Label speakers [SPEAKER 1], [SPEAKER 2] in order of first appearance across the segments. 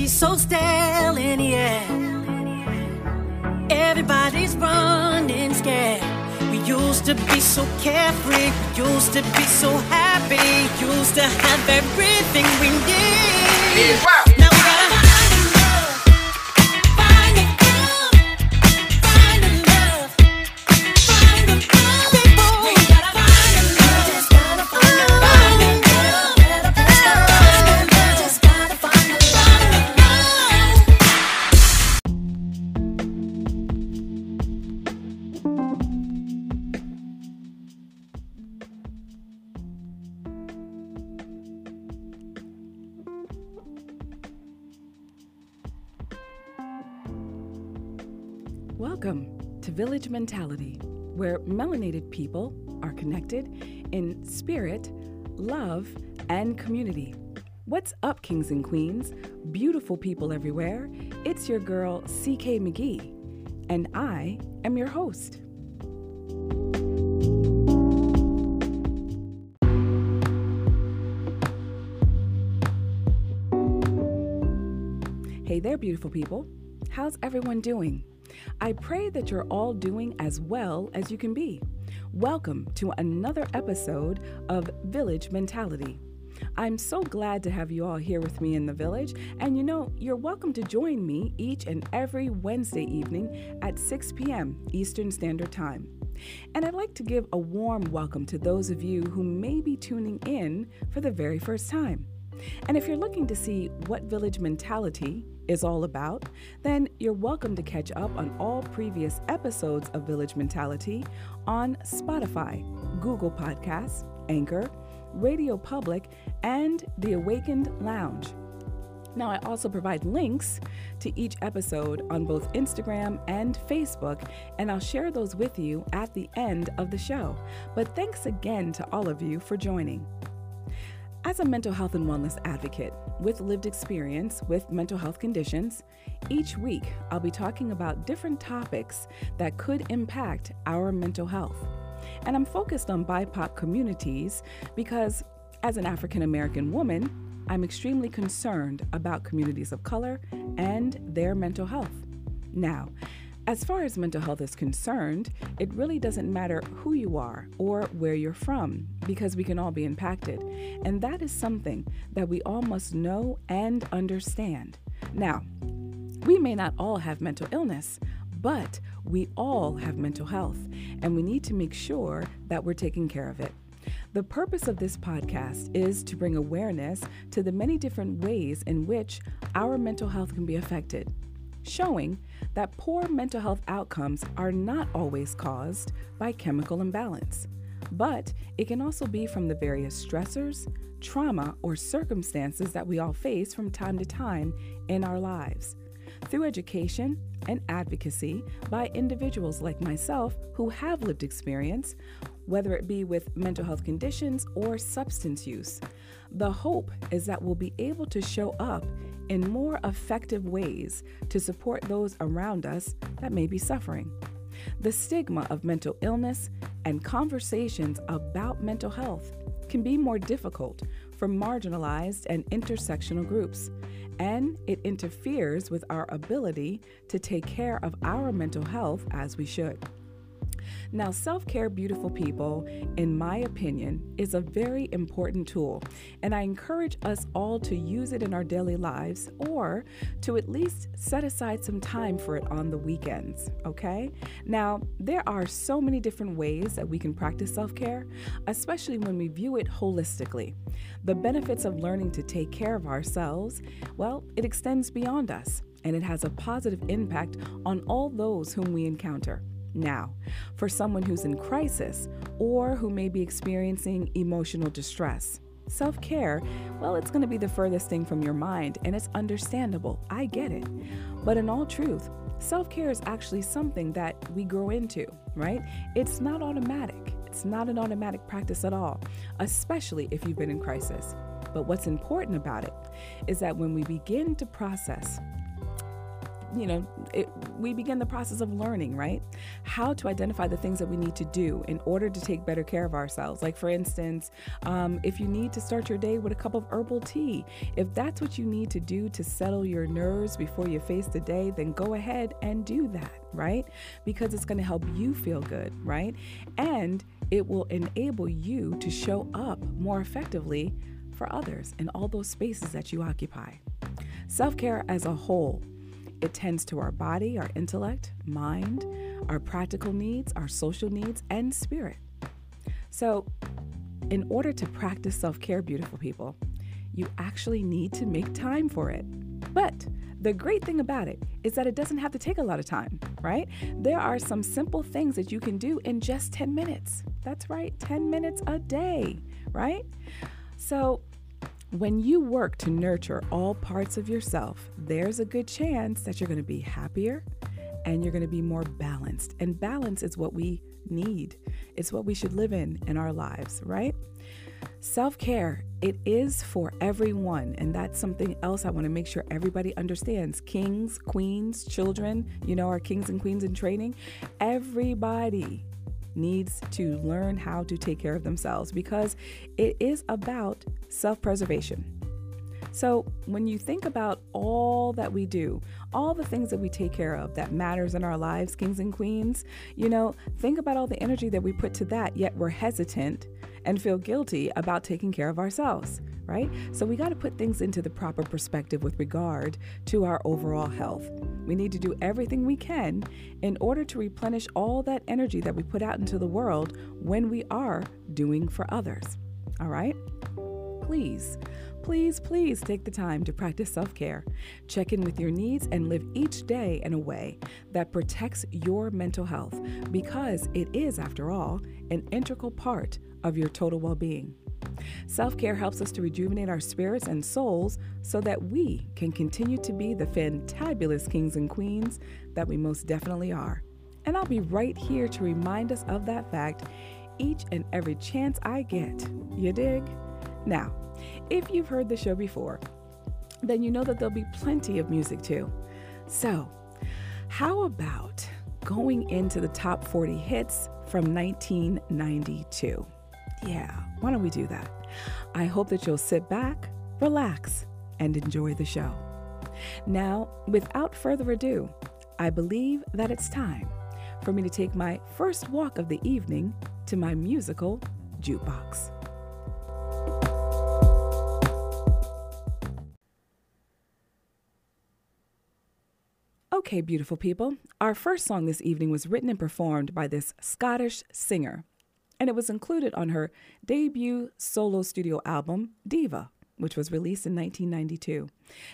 [SPEAKER 1] energy so stale air. Everybody's running scared. We used to be so carefree, we used to be so happy, used to have everything we need.
[SPEAKER 2] Mentality, where melanated people are connected in spirit, love, and community. What's up, kings and queens? Beautiful people everywhere. It's your girl, CK McGee, and I am your host. Hey there, beautiful people. How's everyone doing? I pray that you're all doing as well as you can be. Welcome to another episode of Village Mentality. I'm so glad to have you all here with me in the village, and you know, you're welcome to join me each and every Wednesday evening at 6 p.m. Eastern Standard Time. And I'd like to give a warm welcome to those of you who may be tuning in for the very first time. And if you're looking to see what Village Mentality is all about, then you're welcome to catch up on all previous episodes of Village Mentality on Spotify, Google Podcasts, Anchor, Radio Public, and the Awakened Lounge. Now, I also provide links to each episode on both Instagram and Facebook, and I'll share those with you at the end of the show. But thanks again to all of you for joining. As a mental health and wellness advocate with lived experience with mental health conditions, each week I'll be talking about different topics that could impact our mental health. And I'm focused on BIPOC communities because, as an African American woman, I'm extremely concerned about communities of color and their mental health. Now, as far as mental health is concerned, it really doesn't matter who you are or where you're from because we can all be impacted. And that is something that we all must know and understand. Now, we may not all have mental illness, but we all have mental health, and we need to make sure that we're taking care of it. The purpose of this podcast is to bring awareness to the many different ways in which our mental health can be affected, showing that poor mental health outcomes are not always caused by chemical imbalance, but it can also be from the various stressors, trauma, or circumstances that we all face from time to time in our lives. Through education and advocacy by individuals like myself who have lived experience, whether it be with mental health conditions or substance use. The hope is that we'll be able to show up in more effective ways to support those around us that may be suffering. The stigma of mental illness and conversations about mental health can be more difficult for marginalized and intersectional groups, and it interferes with our ability to take care of our mental health as we should. Now, self care, beautiful people, in my opinion, is a very important tool, and I encourage us all to use it in our daily lives or to at least set aside some time for it on the weekends, okay? Now, there are so many different ways that we can practice self care, especially when we view it holistically. The benefits of learning to take care of ourselves, well, it extends beyond us and it has a positive impact on all those whom we encounter. Now, for someone who's in crisis or who may be experiencing emotional distress, self care, well, it's going to be the furthest thing from your mind, and it's understandable. I get it. But in all truth, self care is actually something that we grow into, right? It's not automatic. It's not an automatic practice at all, especially if you've been in crisis. But what's important about it is that when we begin to process you know, it, we begin the process of learning, right? How to identify the things that we need to do in order to take better care of ourselves. Like, for instance, um, if you need to start your day with a cup of herbal tea, if that's what you need to do to settle your nerves before you face the day, then go ahead and do that, right? Because it's going to help you feel good, right? And it will enable you to show up more effectively for others in all those spaces that you occupy. Self care as a whole, it tends to our body, our intellect, mind, our practical needs, our social needs, and spirit. So, in order to practice self care, beautiful people, you actually need to make time for it. But the great thing about it is that it doesn't have to take a lot of time, right? There are some simple things that you can do in just 10 minutes. That's right, 10 minutes a day, right? So, when you work to nurture all parts of yourself, there's a good chance that you're going to be happier and you're going to be more balanced. And balance is what we need, it's what we should live in in our lives, right? Self care, it is for everyone. And that's something else I want to make sure everybody understands. Kings, queens, children, you know, our kings and queens in training, everybody needs to learn how to take care of themselves because it is about self preservation. So, when you think about all that we do, all the things that we take care of that matters in our lives, kings and queens, you know, think about all the energy that we put to that, yet we're hesitant and feel guilty about taking care of ourselves, right? So we got to put things into the proper perspective with regard to our overall health. We need to do everything we can in order to replenish all that energy that we put out into the world when we are doing for others. All right? Please please, please take the time to practice self care. Check in with your needs and live each day in a way that protects your mental health because it is, after all, an integral part of your total well being. Self care helps us to rejuvenate our spirits and souls so that we can continue to be the fantabulous kings and queens that we most definitely are. And I'll be right here to remind us of that fact each and every chance I get. You dig? Now, if you've heard the show before, then you know that there'll be plenty of music too. So, how about going into the top 40 hits from 1992? Yeah, why don't we do that? I hope that you'll sit back, relax, and enjoy the show. Now, without further ado, I believe that it's time for me to take my first walk of the evening to my musical jukebox. Okay, beautiful people, our first song this evening was written and performed by this Scottish singer, and it was included on her debut solo studio album, Diva, which was released in 1992.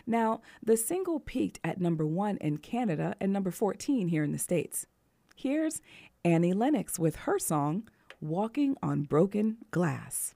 [SPEAKER 2] Now, the single peaked at number one in Canada and number 14 here in the States. Here's Annie Lennox with her song, Walking on Broken Glass.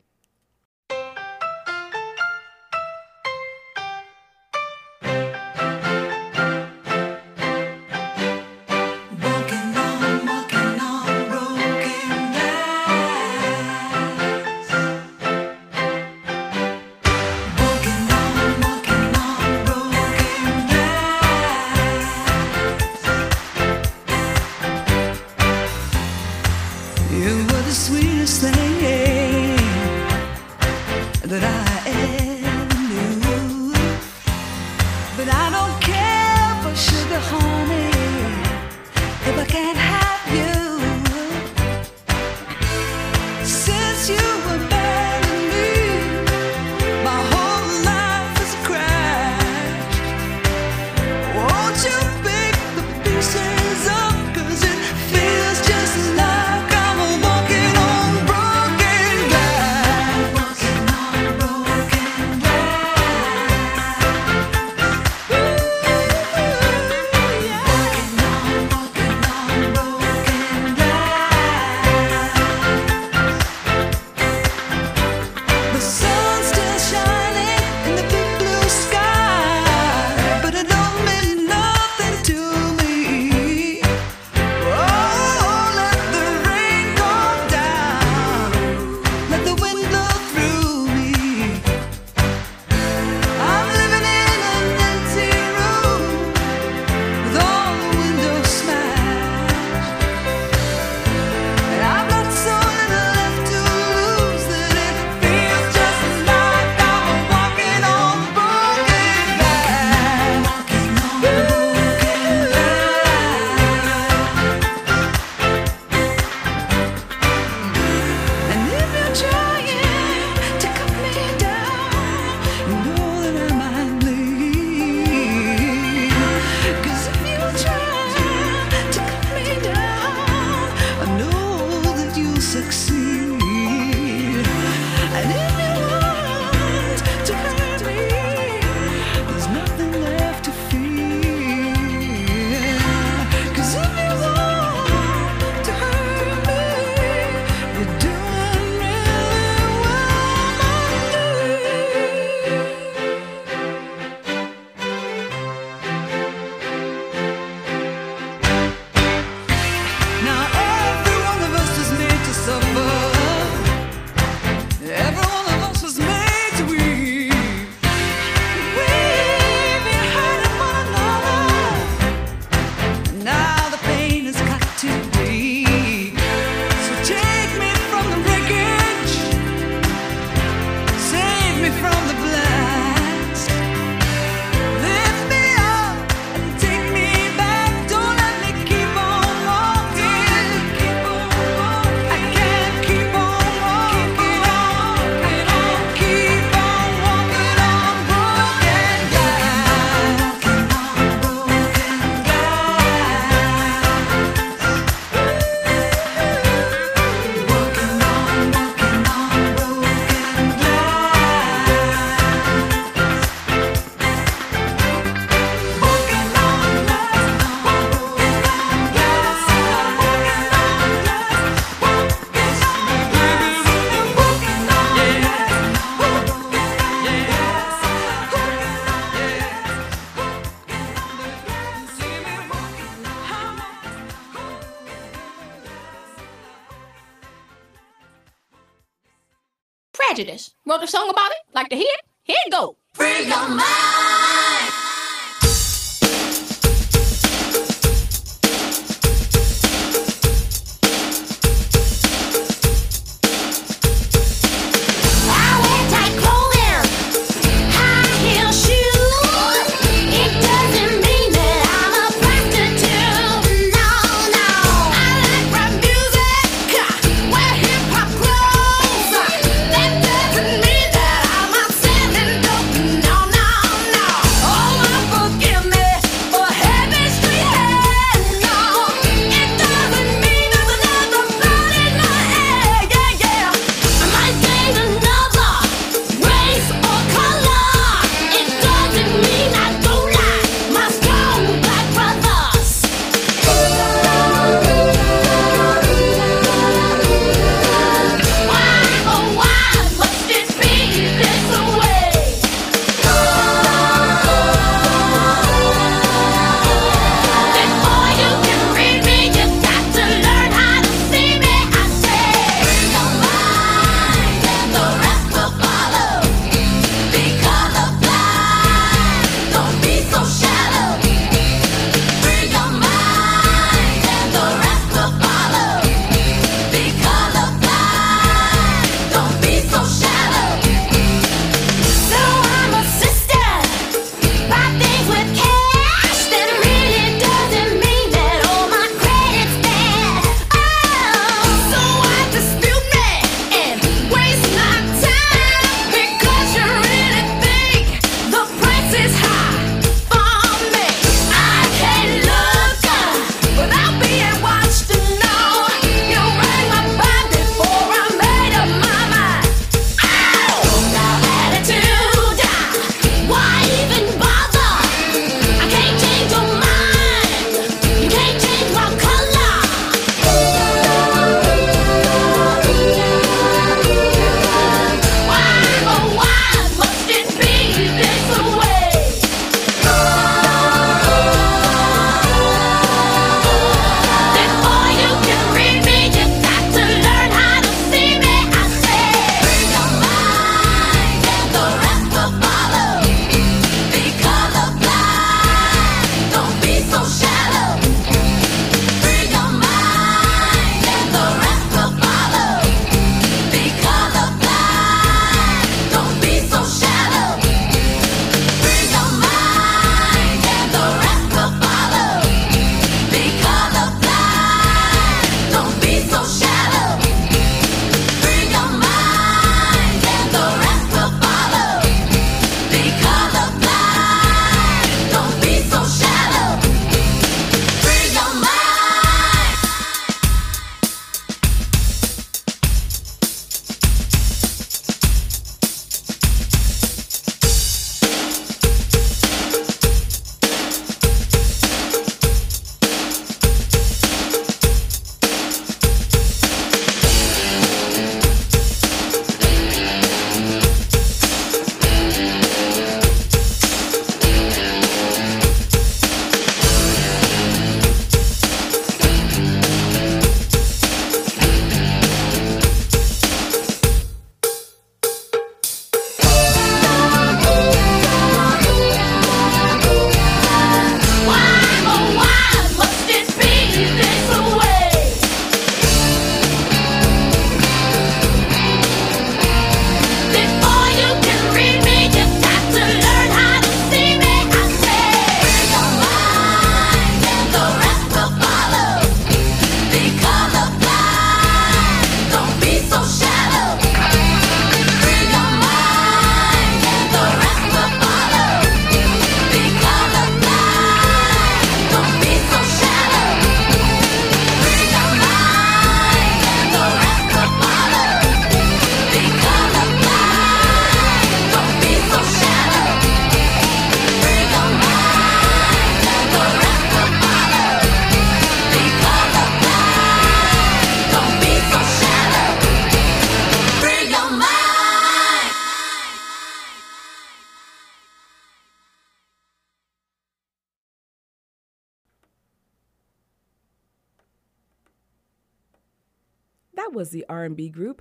[SPEAKER 2] R&B group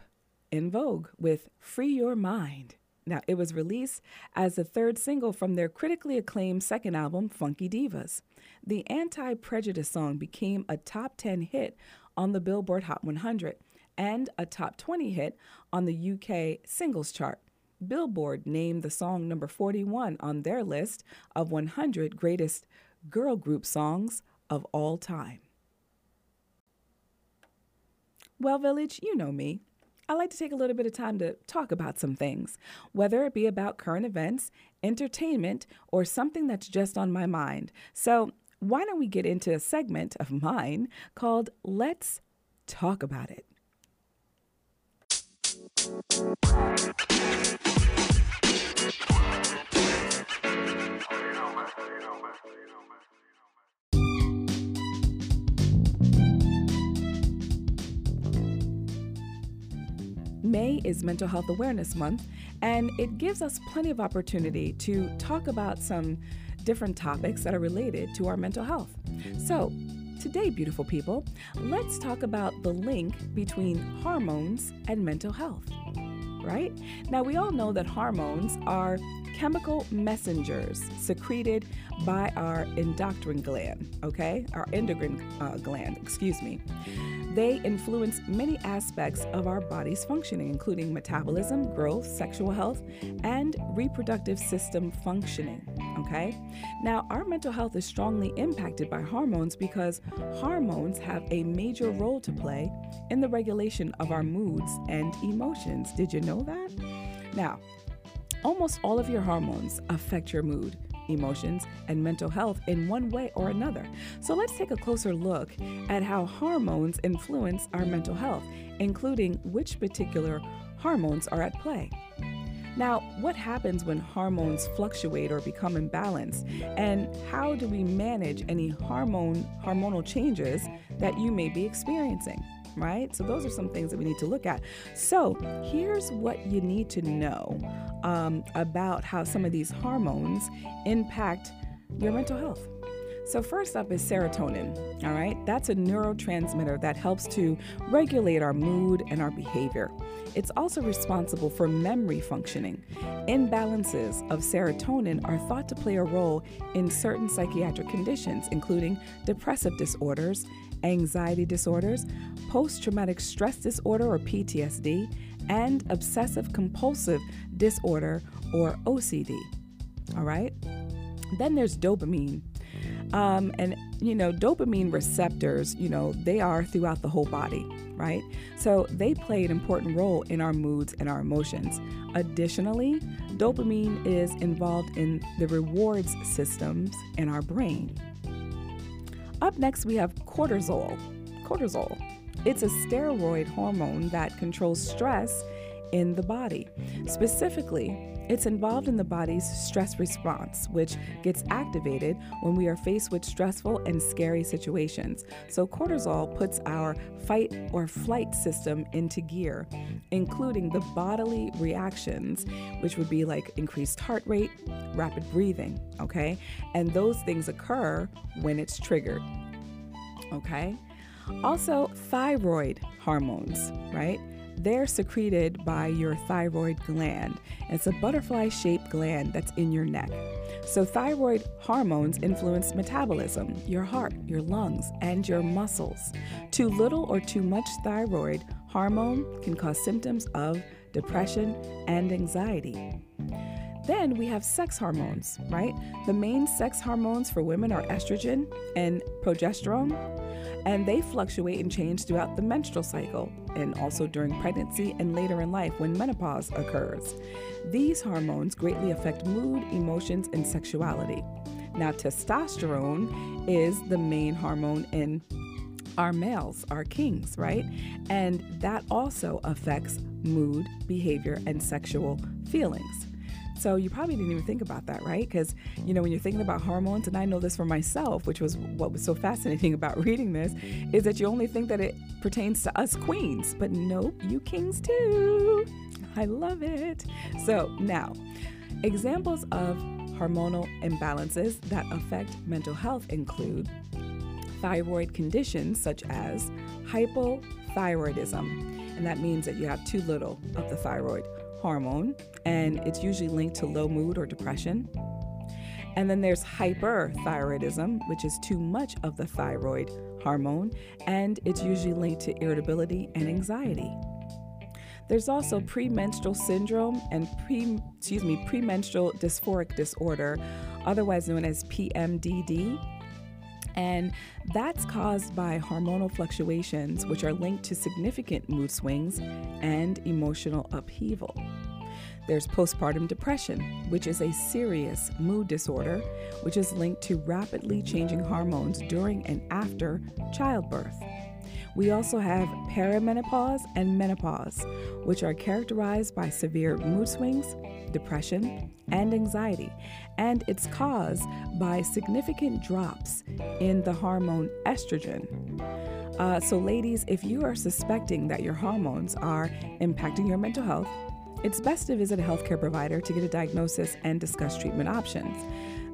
[SPEAKER 2] En Vogue with Free Your Mind. Now, it was released as the third single from their critically acclaimed second album, Funky Divas. The Anti Prejudice song became a top 10 hit on the Billboard Hot 100 and a top 20 hit on the UK singles chart. Billboard named the song number 41 on their list of 100 greatest girl group songs of all time. Well, Village, you know me. I like to take a little bit of time to talk about some things, whether it be about current events, entertainment, or something that's just on my mind. So, why don't we get into a segment of mine called Let's Talk About It? May is Mental Health Awareness Month, and it gives us plenty of opportunity to talk about some different topics that are related to our mental health. So, today, beautiful people, let's talk about the link between hormones and mental health. Right? Now, we all know that hormones are chemical messengers secreted by our endocrine gland, okay? Our endocrine uh, gland, excuse me. They influence many aspects of our body's functioning, including metabolism, growth, sexual health, and reproductive system functioning. Okay? Now, our mental health is strongly impacted by hormones because hormones have a major role to play in the regulation of our moods and emotions. Did you know that? Now, almost all of your hormones affect your mood emotions, and mental health in one way or another. So let's take a closer look at how hormones influence our mental health, including which particular hormones are at play. Now, what happens when hormones fluctuate or become imbalanced? And how do we manage any hormone hormonal changes that you may be experiencing? Right? So, those are some things that we need to look at. So, here's what you need to know um, about how some of these hormones impact your mental health. So, first up is serotonin, all right? That's a neurotransmitter that helps to regulate our mood and our behavior. It's also responsible for memory functioning. Imbalances of serotonin are thought to play a role in certain psychiatric conditions, including depressive disorders, anxiety disorders, post traumatic stress disorder or PTSD, and obsessive compulsive disorder or OCD. All right? Then there's dopamine. Um, and, you know, dopamine receptors, you know, they are throughout the whole body, right? So they play an important role in our moods and our emotions. Additionally, dopamine is involved in the rewards systems in our brain. Up next, we have cortisol. Cortisol. It's a steroid hormone that controls stress in the body. Specifically, it's involved in the body's stress response, which gets activated when we are faced with stressful and scary situations. So, cortisol puts our fight or flight system into gear, including the bodily reactions, which would be like increased heart rate, rapid breathing, okay? And those things occur when it's triggered, okay? Also, thyroid hormones, right? They're secreted by your thyroid gland. It's a butterfly shaped gland that's in your neck. So, thyroid hormones influence metabolism, your heart, your lungs, and your muscles. Too little or too much thyroid hormone can cause symptoms of depression and anxiety. Then we have sex hormones, right? The main sex hormones for women are estrogen and progesterone, and they fluctuate and change throughout the menstrual cycle and also during pregnancy and later in life when menopause occurs. These hormones greatly affect mood, emotions, and sexuality. Now, testosterone is the main hormone in our males, our kings, right? And that also affects mood, behavior, and sexual feelings. So you probably didn't even think about that, right? Because, you know, when you're thinking about hormones, and I know this for myself, which was what was so fascinating about reading this, is that you only think that it pertains to us queens, but nope, you kings too. I love it. So now, examples of hormonal imbalances that affect mental health include thyroid conditions such as hypothyroidism and that means that you have too little of the thyroid hormone, and it's usually linked to low mood or depression. And then there's hyperthyroidism, which is too much of the thyroid hormone, and it's usually linked to irritability and anxiety. There's also premenstrual syndrome and pre, excuse me, premenstrual dysphoric disorder, otherwise known as PMDD. And that's caused by hormonal fluctuations, which are linked to significant mood swings and emotional upheaval. There's postpartum depression, which is a serious mood disorder, which is linked to rapidly changing hormones during and after childbirth. We also have perimenopause and menopause, which are characterized by severe mood swings, depression, and anxiety, and it's caused by significant drops in the hormone estrogen. Uh, so, ladies, if you are suspecting that your hormones are impacting your mental health, it's best to visit a healthcare provider to get a diagnosis and discuss treatment options.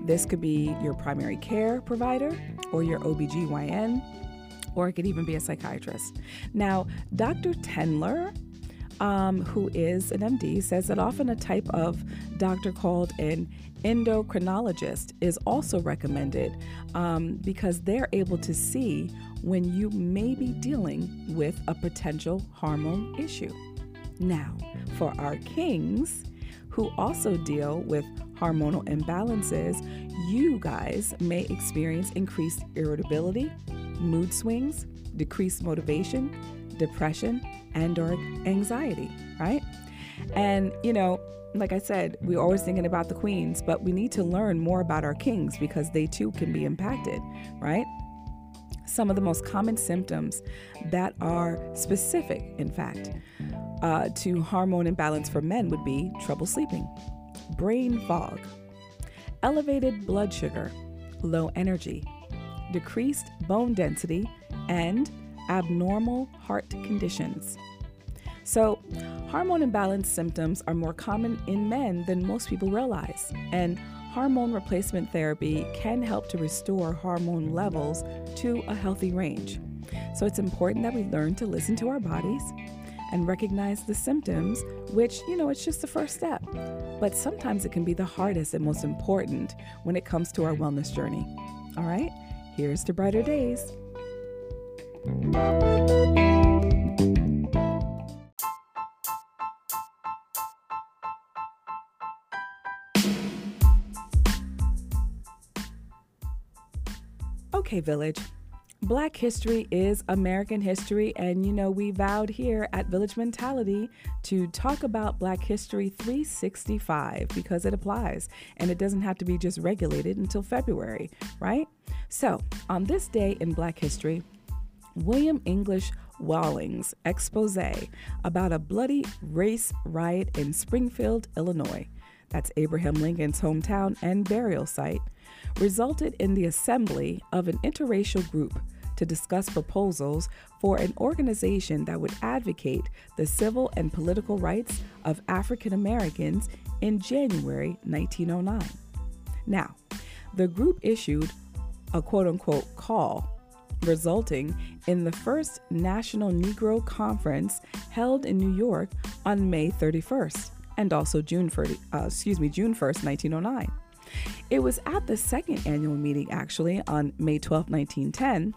[SPEAKER 2] This could be your primary care provider or your OBGYN, or it could even be a psychiatrist. Now, Dr. Tendler, um, who is an MD, says that often a type of doctor called an endocrinologist is also recommended um, because they're able to see when you may be dealing with a potential hormone issue. Now, for our kings, who also deal with hormonal imbalances, you guys may experience increased irritability, mood swings, decreased motivation, depression, and or anxiety, right? And you know, like I said, we're always thinking about the queens, but we need to learn more about our kings because they too can be impacted, right? Some of the most common symptoms that are specific, in fact, uh, to hormone imbalance for men would be trouble sleeping, brain fog, elevated blood sugar, low energy, decreased bone density, and abnormal heart conditions. So, hormone imbalance symptoms are more common in men than most people realize, and hormone replacement therapy can help to restore hormone levels to a healthy range. So, it's important that we learn to listen to our bodies and recognize the symptoms, which, you know, it's just the first step. But sometimes it can be the hardest and most important when it comes to our wellness journey. All right, here's to brighter days. Okay, Village. Black history is American history, and you know, we vowed here at Village Mentality to talk about Black History 365 because it applies and it doesn't have to be just regulated until February, right? So, on this day in Black history, William English Walling's expose about a bloody race riot in Springfield, Illinois, that's Abraham Lincoln's hometown and burial site, resulted in the assembly of an interracial group to discuss proposals for an organization that would advocate the civil and political rights of African Americans in January 1909. Now, the group issued a quote unquote call, resulting in the first National Negro Conference held in New York on May 31st and also June 30, uh, excuse me, June 1st, 1909. It was at the second annual meeting, actually, on May 12, 1910,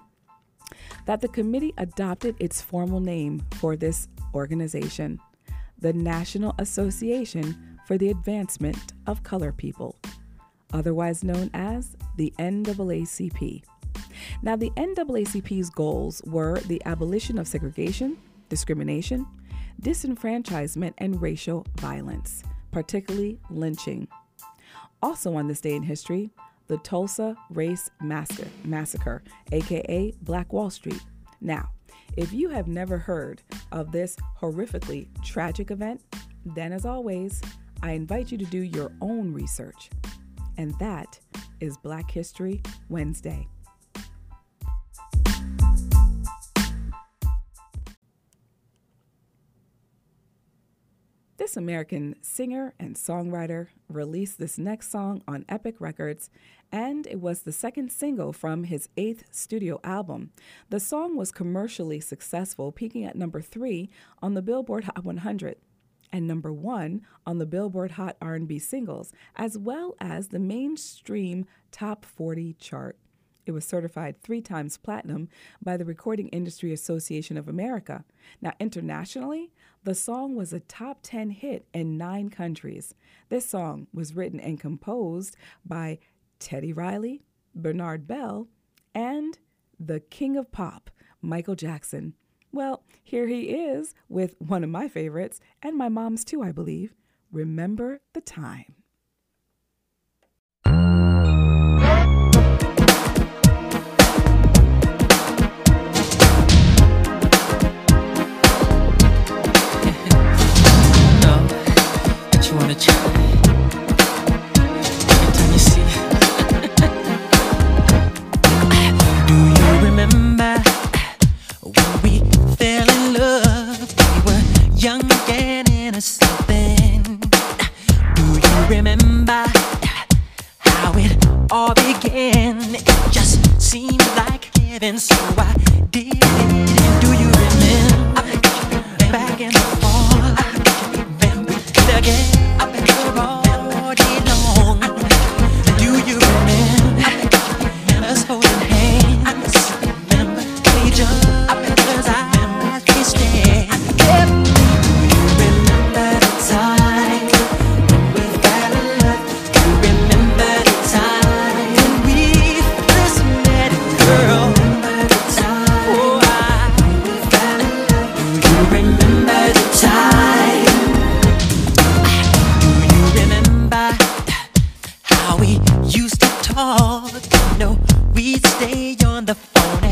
[SPEAKER 2] that the committee adopted its formal name for this organization, the National Association for the Advancement of Color People, otherwise known as the NAACP. Now, the NAACP's goals were the abolition of segregation, discrimination, disenfranchisement, and racial violence, particularly lynching. Also, on this day in history, the Tulsa Race Massacre, Massacre, aka Black Wall Street. Now, if you have never heard of this horrifically tragic event, then as always, I invite you to do your own research. And that is Black History Wednesday.
[SPEAKER 1] This American singer and songwriter released this next song on Epic Records, and it was the second single from his eighth studio album. The song was commercially successful, peaking at number three on the Billboard Hot 100 and number one on the Billboard Hot R&B Singles, as well as the mainstream Top 40 chart. It was certified three times platinum by the Recording Industry Association of America. Now, internationally, the song was a top 10 hit in nine countries. This song was written and composed by Teddy Riley, Bernard Belle, and the king of pop, Michael Jackson. Well, here he is with one of my favorites, and my mom's too, I believe. Remember the time.
[SPEAKER 3] The. talk. No, we stay on the phone.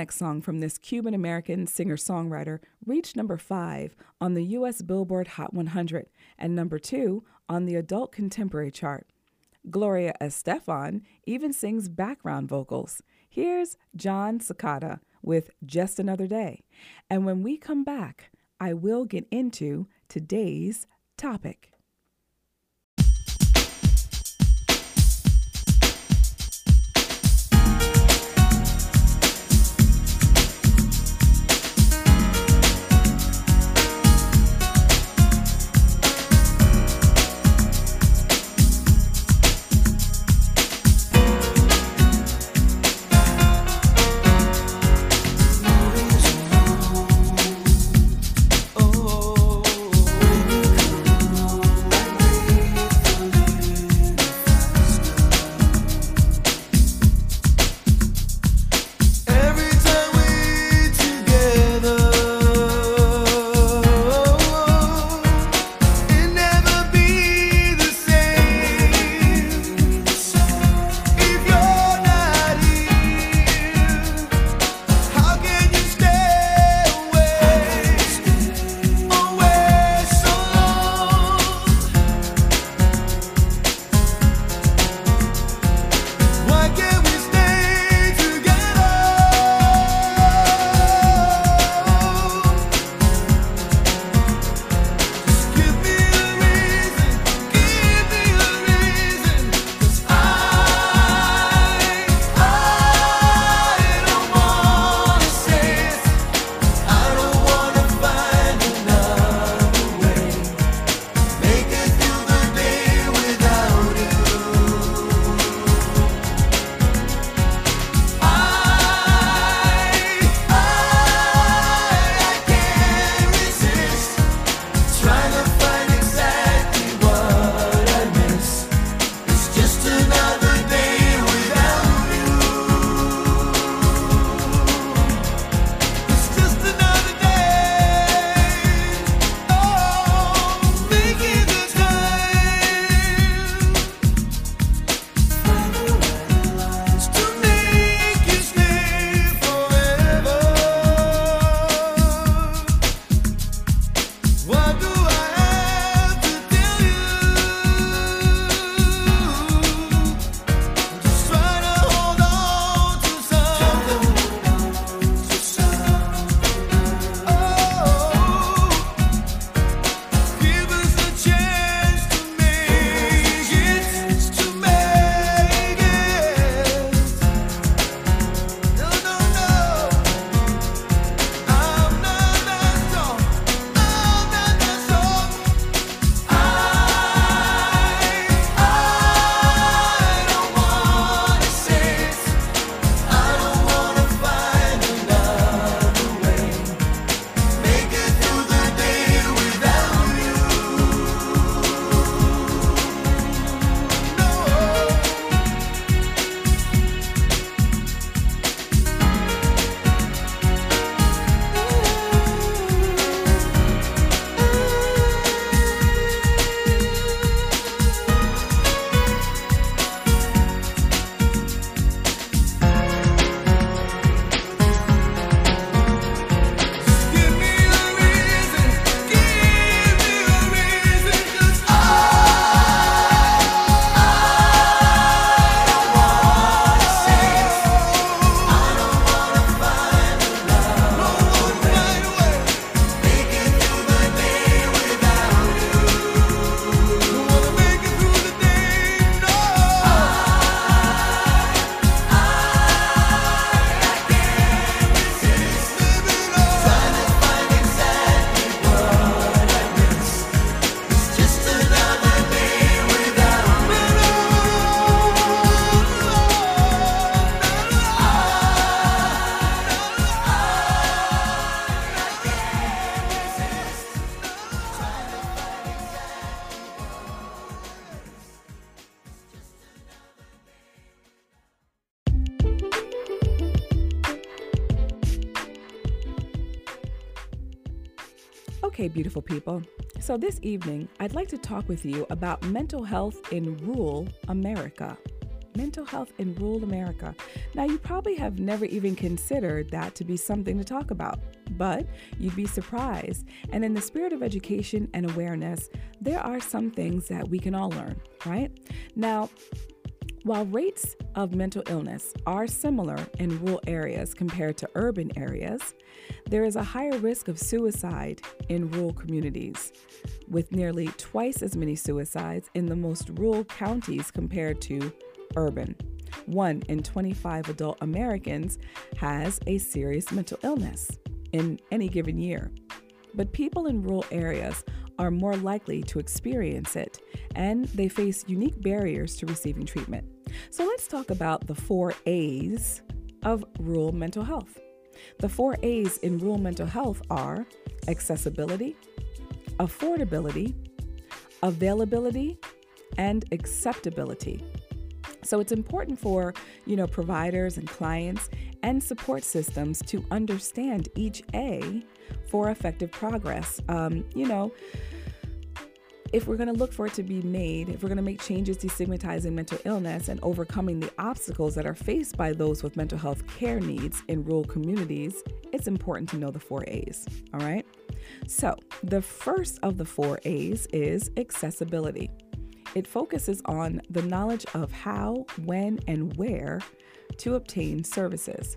[SPEAKER 3] Next song from this Cuban American singer songwriter reached number five on the U.S. Billboard Hot 100 and number two on the Adult Contemporary chart. Gloria Estefan even sings background vocals. Here's John Secada with Just Another Day. And when we come back, I will get into today's topic. So, this evening, I'd like to talk with you about mental health in rural America.
[SPEAKER 2] mental health in rural America. Now, you probably have never even considered that to be something to talk about, but you'd be surprised. And in the spirit of education and awareness, there are some things that we can all learn, right? Now, while rates of mental illness are similar in rural areas compared to urban areas, there is a higher risk of suicide in rural communities, with nearly twice as many suicides in the most rural counties compared to urban. One in 25 adult Americans has a serious mental illness in any given year. But people in rural areas are more likely to experience it, and they face unique barriers to receiving treatment. So let's talk about the four A's of rural mental health. The four A's in rural mental health are accessibility, affordability, availability, and acceptability. So it's important for, you know, providers and clients and support systems to understand each A for effective progress. Um, you know, if we're going to look for it to be made, if we're going to make changes destigmatizing mental illness and overcoming the obstacles that are faced by those with mental health care needs in rural communities, it's important to know the four A's. All right. So, the first of the four A's is accessibility. It focuses on the knowledge of how, when, and where to obtain services.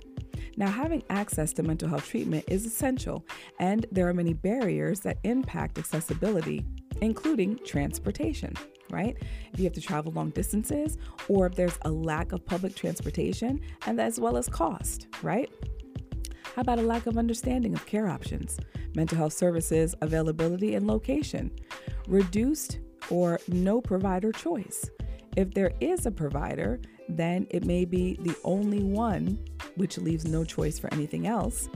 [SPEAKER 2] Now, having access to mental health treatment is essential, and there are many barriers that impact accessibility including transportation, right? If you have to travel long distances or if there's a lack of public transportation, and as well as cost, right? How about a lack of understanding of care options, mental health services, availability, and location? Reduced or no provider choice. If there is a provider, then it may be the only one, which leaves no choice for anything else.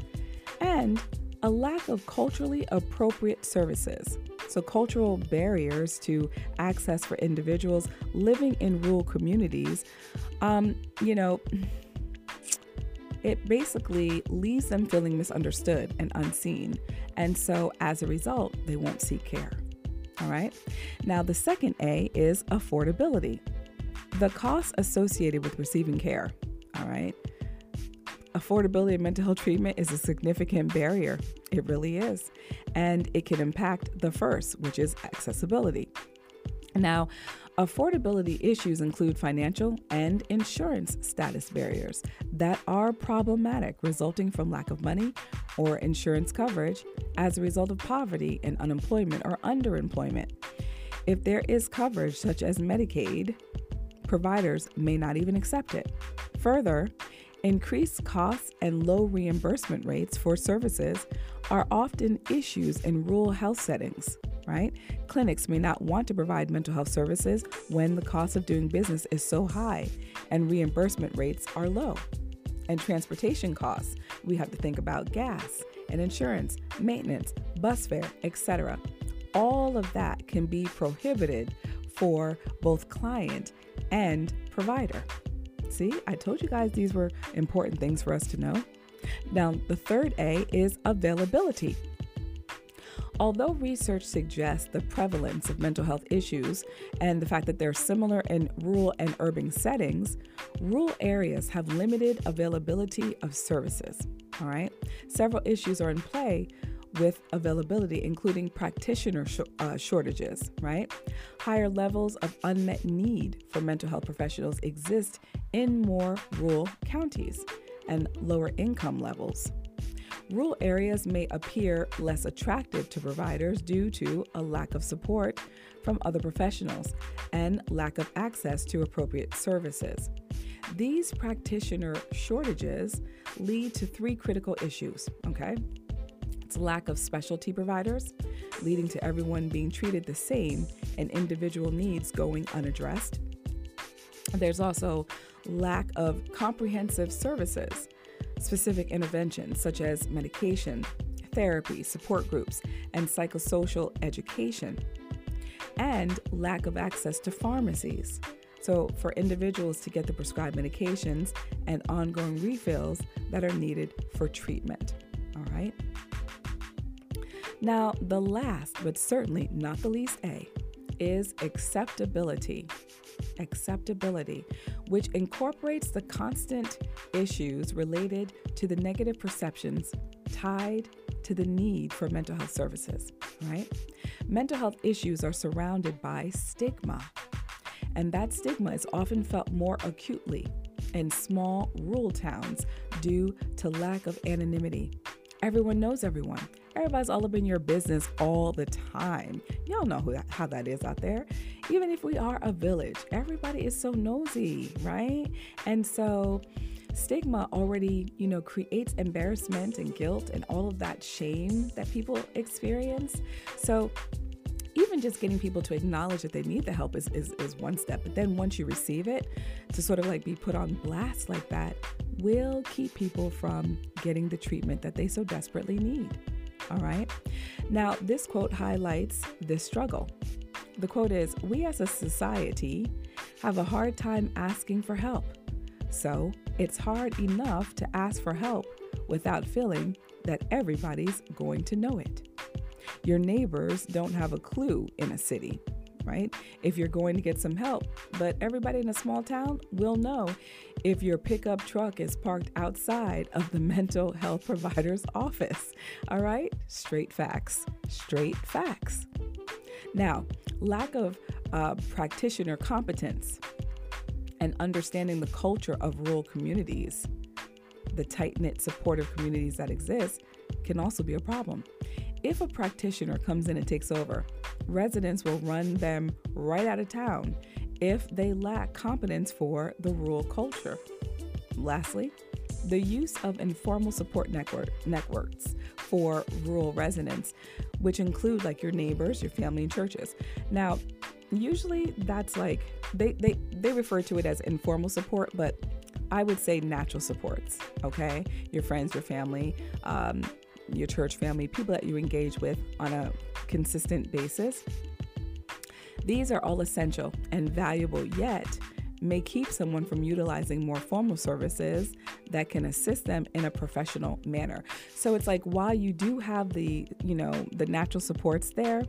[SPEAKER 2] And a lack of culturally appropriate services. So, cultural barriers to access for individuals living in rural communities, um, you know, it basically leaves them feeling misunderstood and unseen. And so, as a result, they won't seek care. All right. Now, the second A is affordability, the costs associated with receiving care. All right affordability of mental health treatment is a significant barrier. It really is. And it can impact the first, which is accessibility. Now, affordability issues include financial and insurance status barriers that are problematic, resulting from lack of money or insurance coverage as a result of poverty and unemployment or underemployment. If there is coverage, such as Medicaid, providers may not even accept it. Further, Increased costs and low reimbursement rates for services are often issues in rural health settings, right? Clinics may not want to provide mental health services when the cost of doing business is so high and reimbursement rates are low. And transportation costs, we have to think about gas and insurance, maintenance, bus fare, etc. All of that can be prohibited for both client and provider. See, I told you guys these were important things for us to know. Now, the third A is availability. Although research suggests the prevalence of mental health issues and the fact that they're similar in rural and urban settings, rural areas have limited availability of services. All right. Several issues are in play with availability, including practitioner sh- uh, shortages, right? Higher levels of unmet need for mental health professionals exist in more rural counties and lower income levels. Rural areas may appear less attractive to providers due to a lack of support from other professionals and lack of access to appropriate services. These practitioner shortages lead to three critical issues, okay? It's lack of specialty providers, leading to everyone being treated the same and individual needs going unaddressed. There's also lack of comprehensive services, specific interventions such as medication, therapy, support groups, and psychosocial education, and lack of access to pharmacies. So, for individuals to get the prescribed medications and ongoing refills that are needed for treatment. All right. Now, the last, but certainly not the least A, is acceptability. acceptability, which incorporates the constant issues related to the negative perceptions tied to the need for mental health services, right? Mental health issues are surrounded by stigma, and that stigma is often felt more acutely in small rural towns due to lack of anonymity. Everyone knows everyone. Everybody's all up in your business all the time. Y'all know who, how that is out there. Even if we are a village, everybody is so nosy, right? And so stigma already, you know, creates embarrassment and guilt and all of that shame that people experience. So even just getting people to acknowledge that they need the help is, is, is one step. But then once you receive it, to sort of like be put on blast like that will keep people from getting the treatment that they so desperately need. All right. Now, this quote highlights this struggle. The quote is We as a society have a hard time asking for help. So it's hard enough to ask for help without feeling that everybody's going to know it. Your neighbors don't have a clue in a city, right? If you're going to get some help, but everybody in a small town will know if your pickup truck is parked outside of the mental health provider's office. All right? Straight facts. Straight facts. Now, lack of uh, practitioner competence and understanding the culture of rural communities, the tight knit supportive communities that exist, can also be a problem. If a practitioner comes in and takes over, residents will run them right out of town if they lack competence for the rural culture. Lastly, the use of informal support network, networks for rural residents, which include like your neighbors, your family, and churches. Now, usually that's like they, they, they refer to it as informal support, but I would say natural supports, okay? Your friends, your family, um, your church family, people that you engage with on a consistent basis. These are all essential and valuable, yet may keep someone from utilizing more formal services that can assist them in a professional manner. So it's like while you do have the, you know, the natural supports there,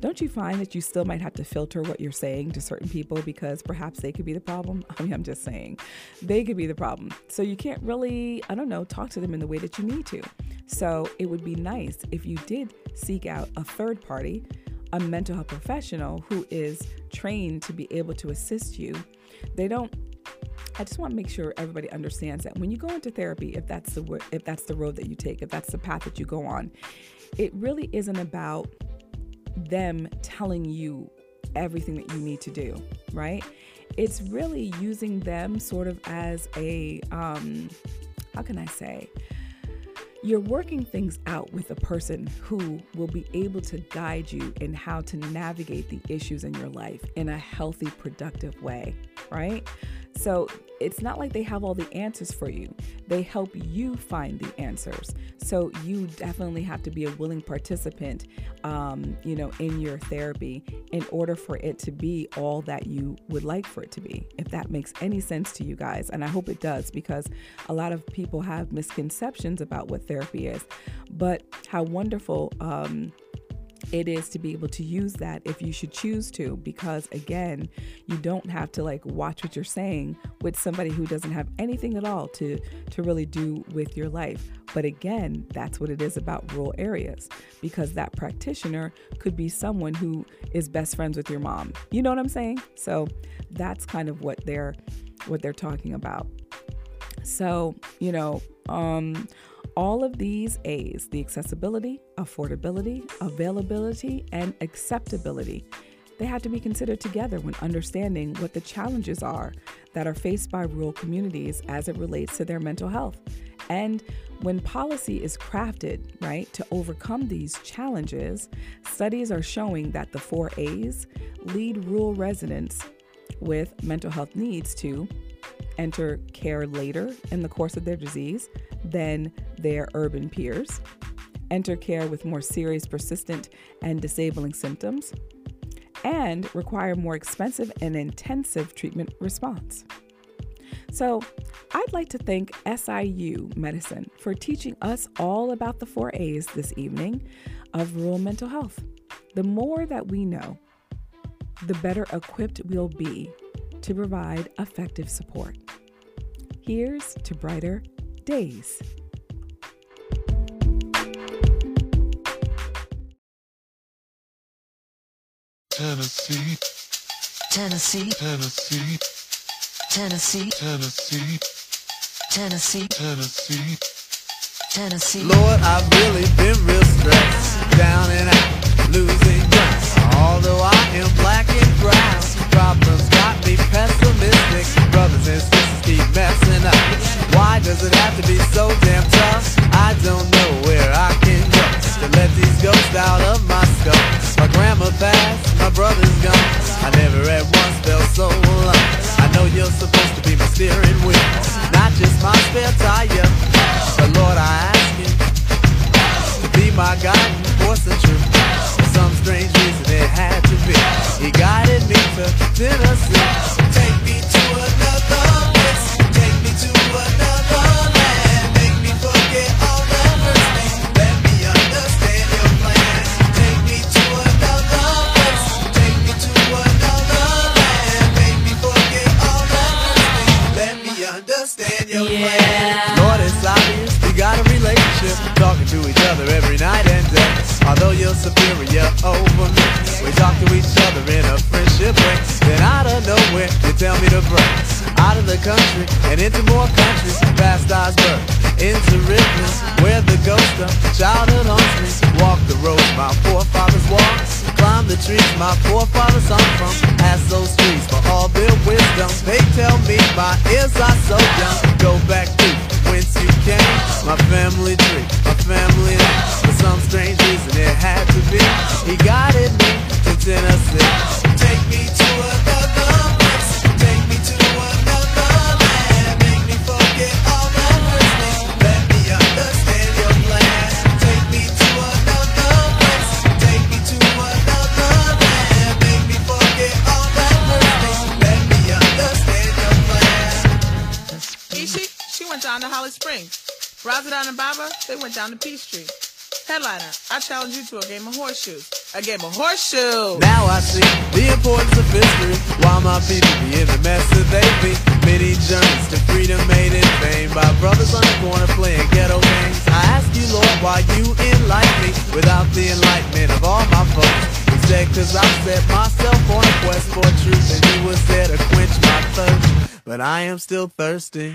[SPEAKER 2] don't you find that you still might have to filter what you're saying to certain people because perhaps they could be the problem? I mean, I'm just saying. They could be the problem. So you can't really, I don't know, talk to them in the way that you need to. So it would be nice if you did seek out a third party, a mental health professional who is trained to be able to assist you. They don't I just want to make sure everybody understands that when you go into therapy, if that's the if that's the road that you take, if that's the path that you go on, it really isn't about them telling you everything that you need to do, right? It's really using them sort of as a um how can I say? You're working things out with a person who will be able to guide you in how to navigate the issues in your life in a healthy, productive way, right? So it's not like they have all the answers for you. They help you find the answers. So you definitely have to be a willing participant, um, you know, in your therapy in order for it to be all that you would like for it to be. If that makes any sense to you guys, and I hope it does, because a lot of people have misconceptions about what therapy is. But how wonderful. Um, it is to be able to use that if you should choose to because again you don't have to like watch what you're saying with somebody who doesn't have anything at all to to really do with your life. But again that's what it is about rural areas because that practitioner could be someone who is best friends with your mom. You know what i'm saying? So that's kind of what they're what they're talking about. So you know um all of these A's the accessibility, affordability, availability, and acceptability they have to be considered together when understanding what the challenges are that are faced by rural communities as it relates to their mental health. And when policy is crafted, right, to overcome these challenges, studies are showing that the four A's lead rural residents with mental health needs to enter care later in the course of their disease than their urban peers, enter care with more serious, persistent, and disabling symptoms, and require more expensive and intensive treatment response. So, I'd like to thank SIU Medicine for teaching us all about the four A's this evening of rural mental health. The more that we know, the better equipped we'll be to provide effective support. Here's to brighter days.
[SPEAKER 3] Tennessee,
[SPEAKER 4] Tennessee,
[SPEAKER 3] Tennessee,
[SPEAKER 4] Tennessee,
[SPEAKER 3] Tennessee,
[SPEAKER 4] Tennessee,
[SPEAKER 3] Tennessee.
[SPEAKER 4] Tennessee.
[SPEAKER 5] Lord, I've really been real stressed, down and out, losing ground. Although I am black and brown, problems got me pessimistic. Brothers and sisters keep messing up. Why does it have to be so damn tough? I don't know where I can go to let these ghosts out of my skull. My grandma passed, my brother's gone. I never at once felt so alone. I know you're supposed to be my steering wheel, not just my spare tire. But Lord, I ask you to be my guiding force and truth. Some strange reason, it had to be. He guided me to Tennessee. Take me You're superior over me, we talk to each other in a friendship way. Then out of nowhere, you tell me to break. Out of the country and into more countries. Past Osborne, into Ripley, where the ghost of childhood haunts me. Walk the roads my forefathers walked. Climb the trees my forefathers hung from. Ask those trees for all their wisdom. They tell me my ears are so young. Go back to you came. My family tree, my family name. For some strange reason it had to be. He guided me to Tennessee. Take me to another
[SPEAKER 6] Springs. Razadon and Baba, they went down to Peachtree. Headliner, I challenge you to a game of horseshoes. A game of horseshoes!
[SPEAKER 5] Now I see the importance of history. Why my people be in the mess that they be. Many journeys to freedom made in vain by brothers on the corner playing ghetto games. I ask you, Lord, why you enlighten me without the enlightenment of all my folks. Cause I set myself on a quest for truth and you was there to quench my thirst. But I am still thirsty.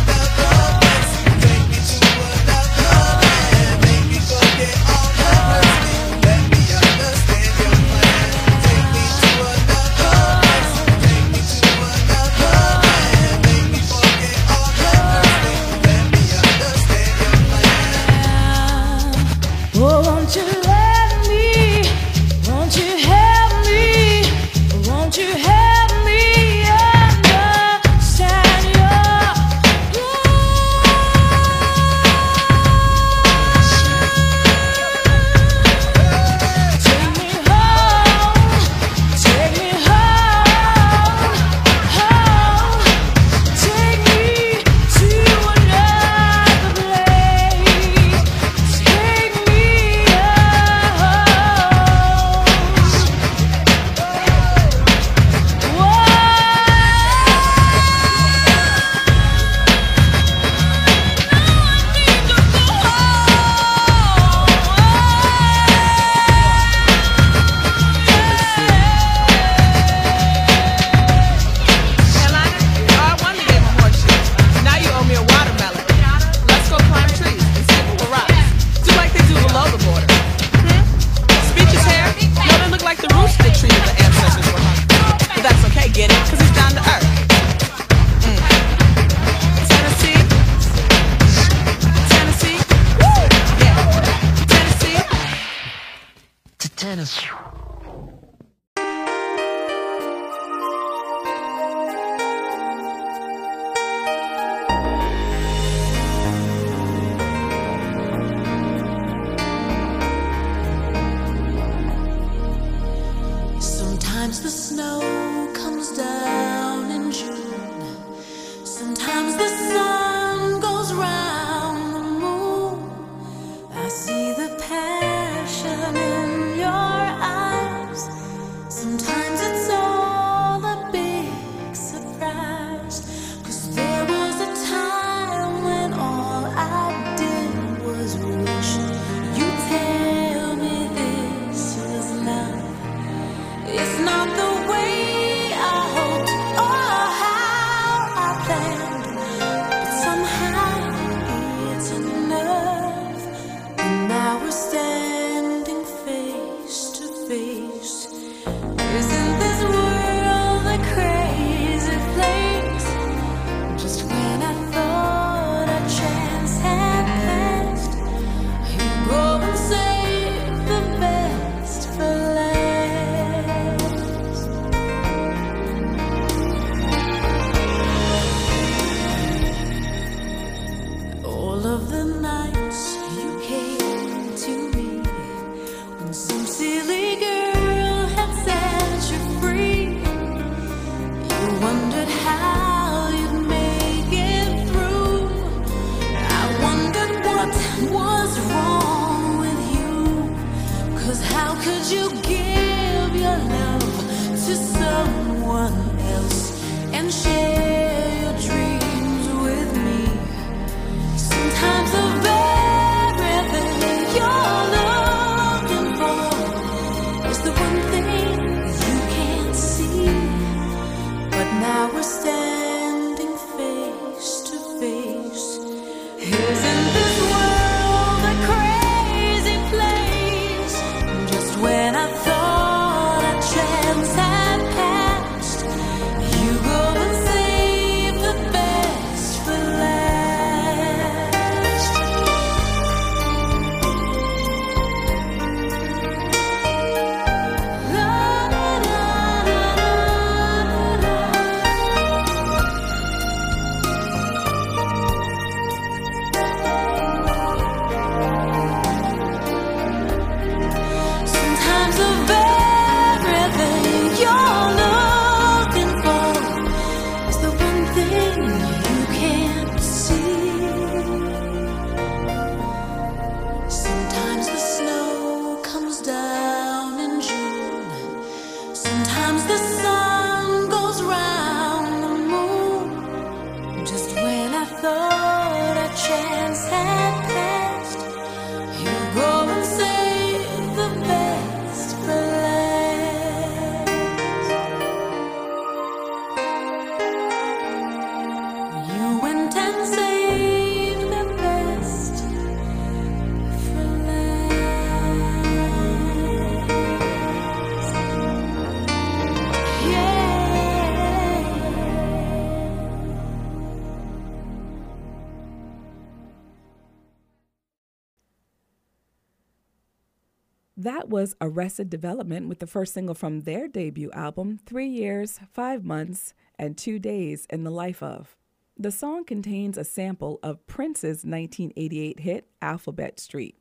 [SPEAKER 2] was Arrested Development with the first single from their debut album, Three Years, Five Months, and Two Days in the Life of. The song contains a sample of Prince's 1988 hit, Alphabet Street.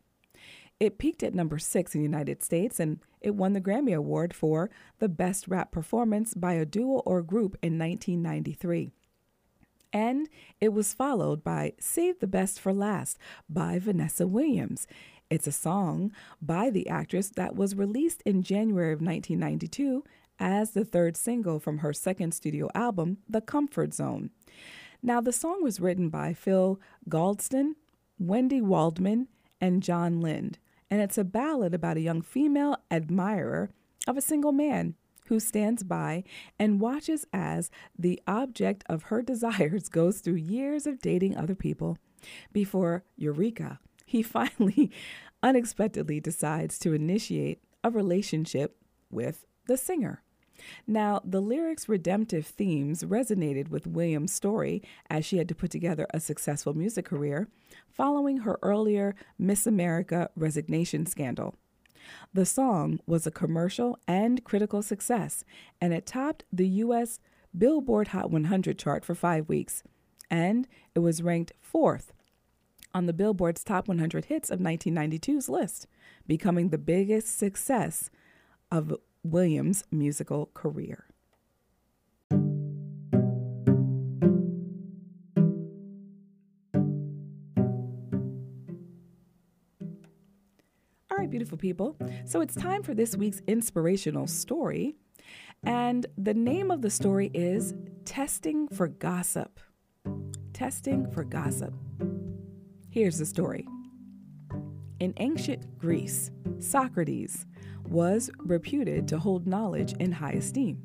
[SPEAKER 2] It peaked at number six in the United States and it won the Grammy Award for the Best Rap Performance by a Duo or Group in 1993. And it was followed by Save the Best for Last by Vanessa Williams. It's a song by the actress that was released in January of 1992 as the third single from her second studio album, The Comfort Zone. Now, the song was written by Phil Galdston, Wendy Waldman, and John Lind, and it's a ballad about a young female admirer of a single man who stands by and watches as the object of her desires goes through years of dating other people before Eureka, he finally unexpectedly decides to initiate a relationship with the singer. Now, the lyrics' redemptive themes resonated with Williams' story as she had to put together a successful music career following her earlier Miss America resignation scandal. The song was a commercial and critical success, and it topped the U.S. Billboard Hot 100 chart for five weeks, and it was ranked fourth on the Billboard's Top 100 Hits of 1992's list, becoming the biggest success of Williams' musical career. All right, beautiful people. So it's time for this week's inspirational story. And the name of the story is Testing for Gossip. Testing for Gossip. Here's the story. In ancient Greece, Socrates was reputed to hold knowledge in high esteem.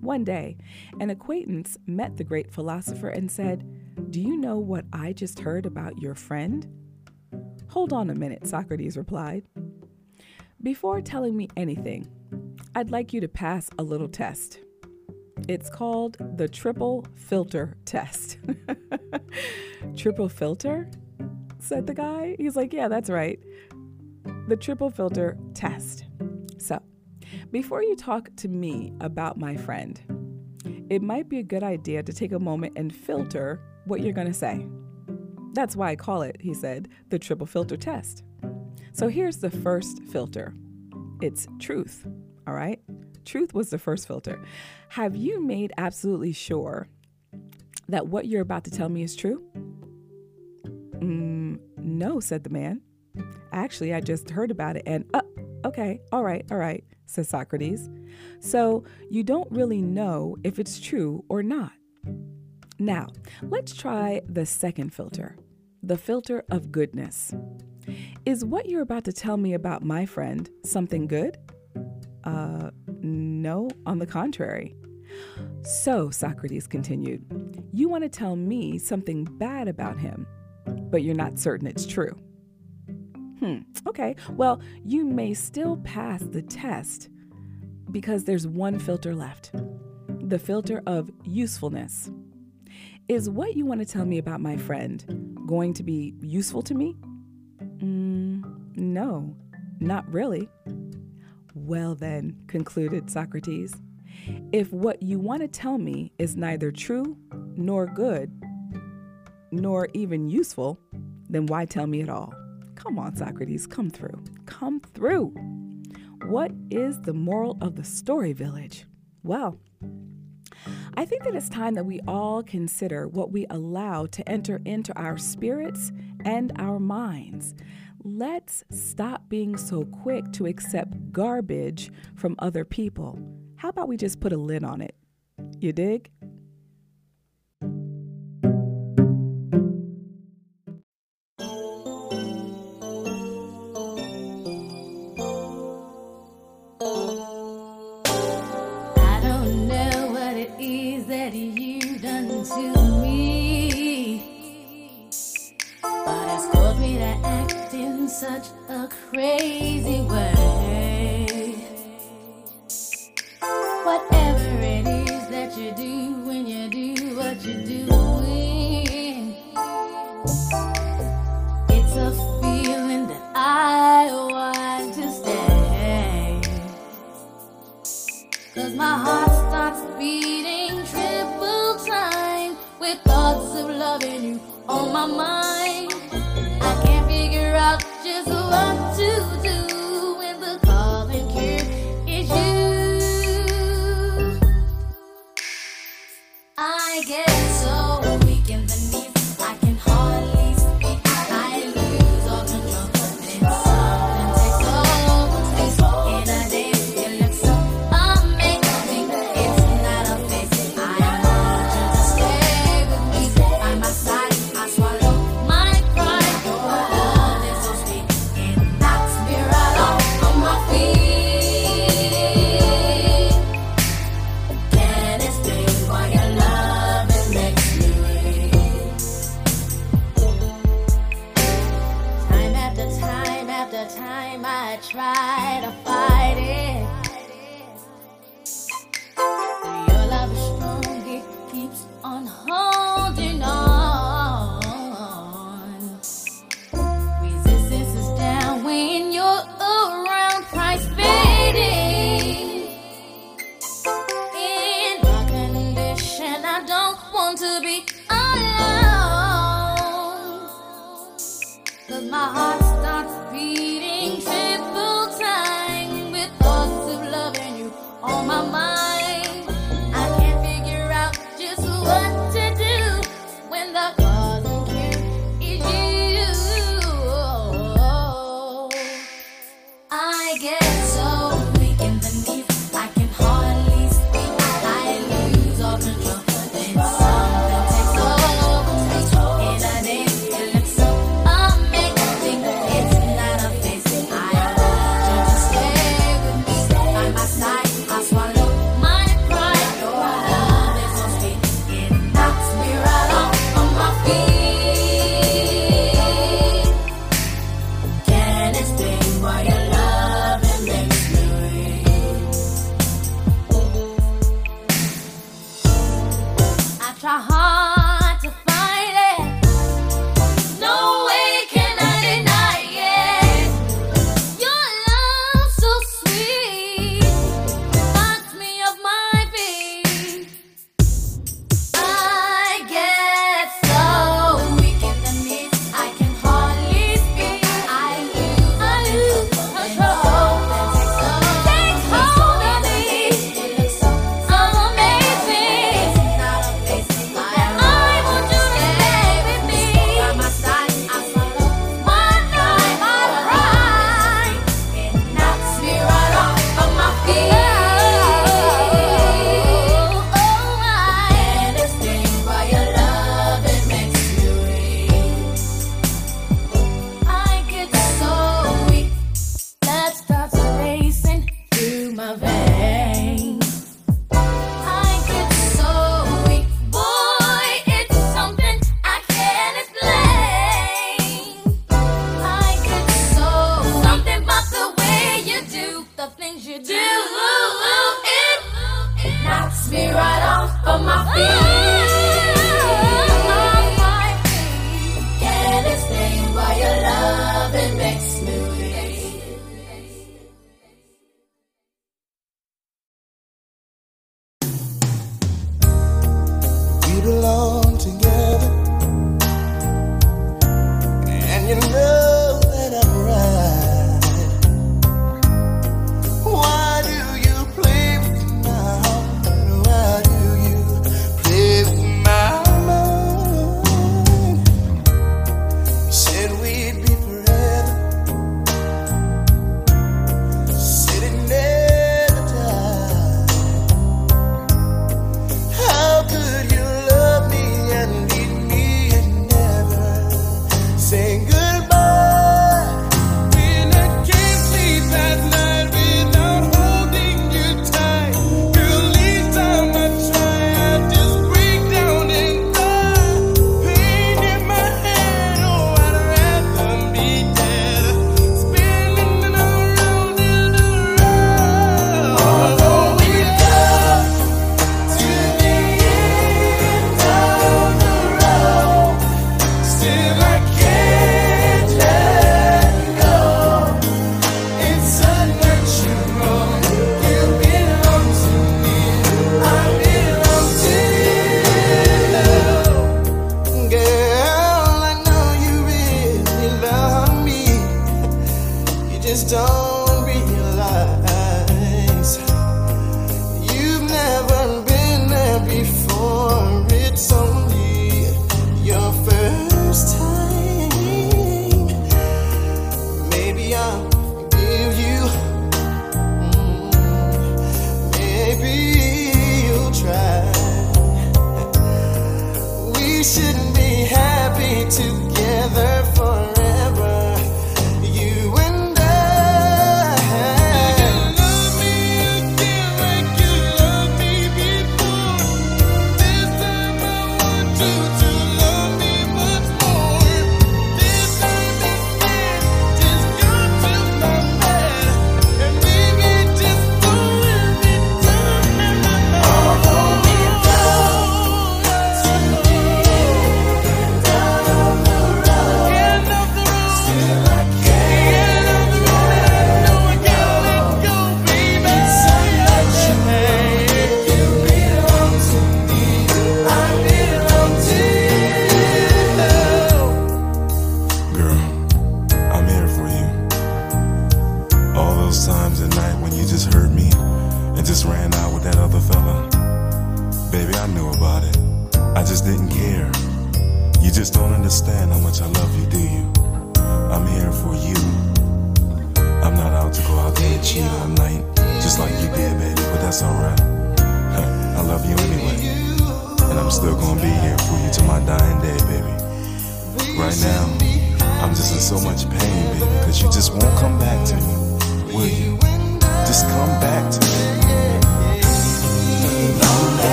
[SPEAKER 2] One day, an acquaintance met the great philosopher and said, Do you know what I just heard about your friend? Hold on a minute, Socrates replied. Before telling me anything, I'd like you to pass a little test. It's called the triple filter test. triple filter? Said the mm-hmm. guy. He's like, Yeah, that's right. The triple filter test. So, before you talk to me about my friend, it might be a good idea to take a moment and filter what you're going to say. That's why I call it, he said, the triple filter test. So here's the first filter it's truth, all right? Truth was the first filter. Have you made absolutely sure that what you're about to tell me is true? Mm, no, said the man. Actually, I just heard about it and, uh, okay, all right, all right, said Socrates. So you don't really know if it's true or not. Now, let's try the second filter the filter of goodness. Is what you're about to tell me about my friend something good? Uh, no, on the contrary. So, Socrates continued, you want to tell me something bad about him, but you're not certain it's true. Hmm, okay, well, you may still pass the test because there's one filter left the filter of usefulness. Is what you want to tell me about my friend going to be useful to me? Mm, no, not really. Well, then, concluded Socrates, if what you want to tell me is neither true nor good, nor even useful, then why tell me at all? Come on, Socrates, come through. Come through. What is the moral of the story, village? Well, I think that it's time that we all consider what we allow to enter into our spirits and our minds. Let's stop being so quick to accept garbage from other people. How about we just put a lid on it? You dig?
[SPEAKER 7] Such a crazy way. Whatever it is that you do when you do what you're doing, it's a feeling that I want to stay. Cause my heart starts beating triple time with thoughts of loving you on my mind.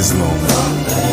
[SPEAKER 8] Baby,
[SPEAKER 3] my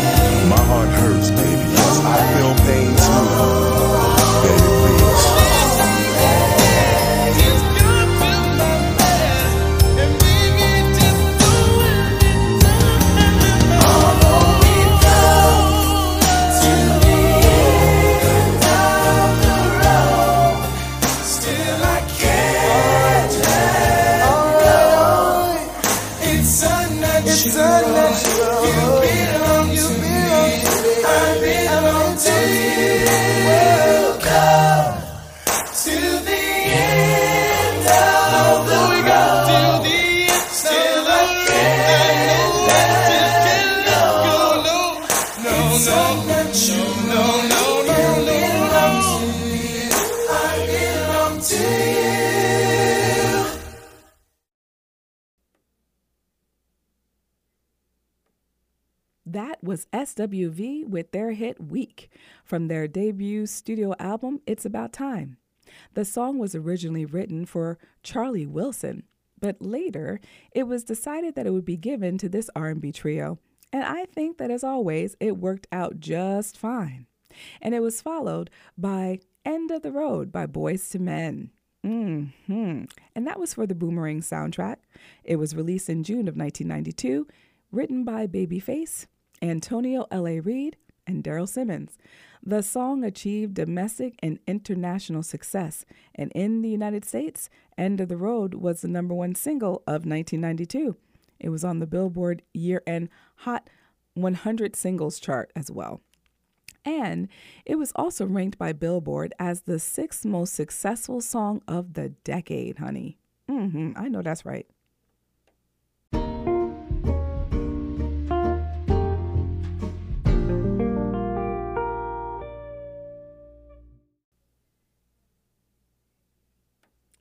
[SPEAKER 2] SWV with their hit Weak from their debut studio album It's About Time. The song was originally written for Charlie Wilson, but later it was decided that it would be given to this R&B trio, and I think that as always it worked out just fine. And it was followed by End of the Road by Boyz II Men. hmm And that was for the Boomerang soundtrack. It was released in June of 1992, written by Babyface, Antonio L.A. Reid, and Daryl Simmons. The song achieved domestic and international success, and in the United States, End of the Road was the number one single of 1992. It was on the Billboard Year End Hot 100 Singles chart as well. And it was also ranked by Billboard as the sixth most successful song of the decade, honey. Mm-hmm, I know that's right.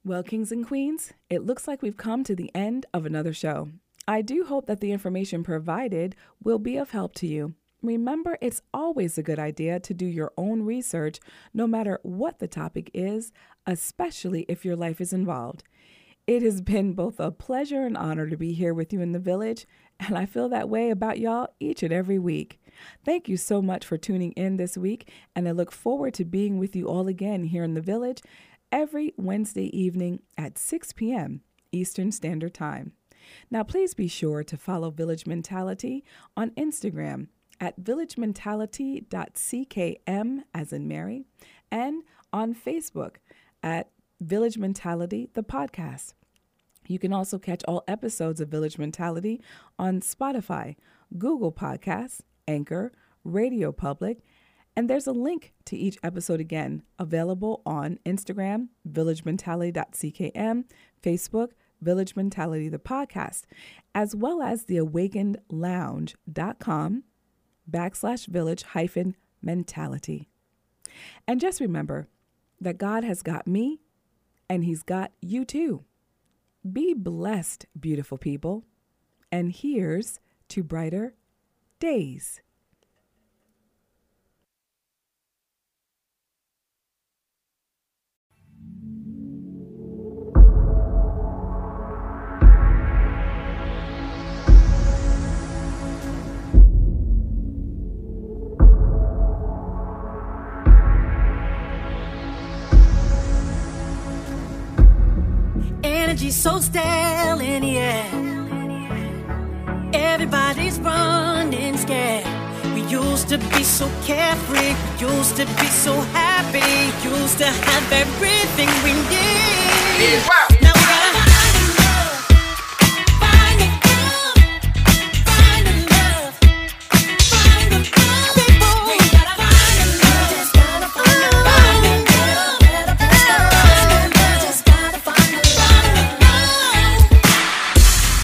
[SPEAKER 2] Well, kings and queens, it looks like we've come to the end of another show. I do hope that the information provided will be of help to you. Remember, it's always a good idea to do your own research, no matter what the topic is, especially if your life is involved. It has been both a pleasure and honor to be here with you in the village, and I feel that way about y'all each and every week. Thank you so much for tuning in this week, and I look forward to being with you all again here in the village every Wednesday evening at 6 p.m. Eastern Standard Time. Now, please be sure to follow Village Mentality on Instagram at villagementality.ckm, as in Mary, and on Facebook at Village Mentality, the podcast. You can also catch all episodes of Village Mentality on Spotify, Google Podcasts, Anchor, Radio Public, and there's a link to each episode again available on Instagram, villagementality.ckm, Facebook, Village Mentality, the podcast, as well as the awakenedlounge.com backslash village hyphen mentality. And just remember that God has got me and He's got you too. Be blessed, beautiful people. And here's to brighter days.
[SPEAKER 1] Energy so stale in the air. Everybody's running scared. We used to be so carefree, we used to be so happy, used to have everything we need.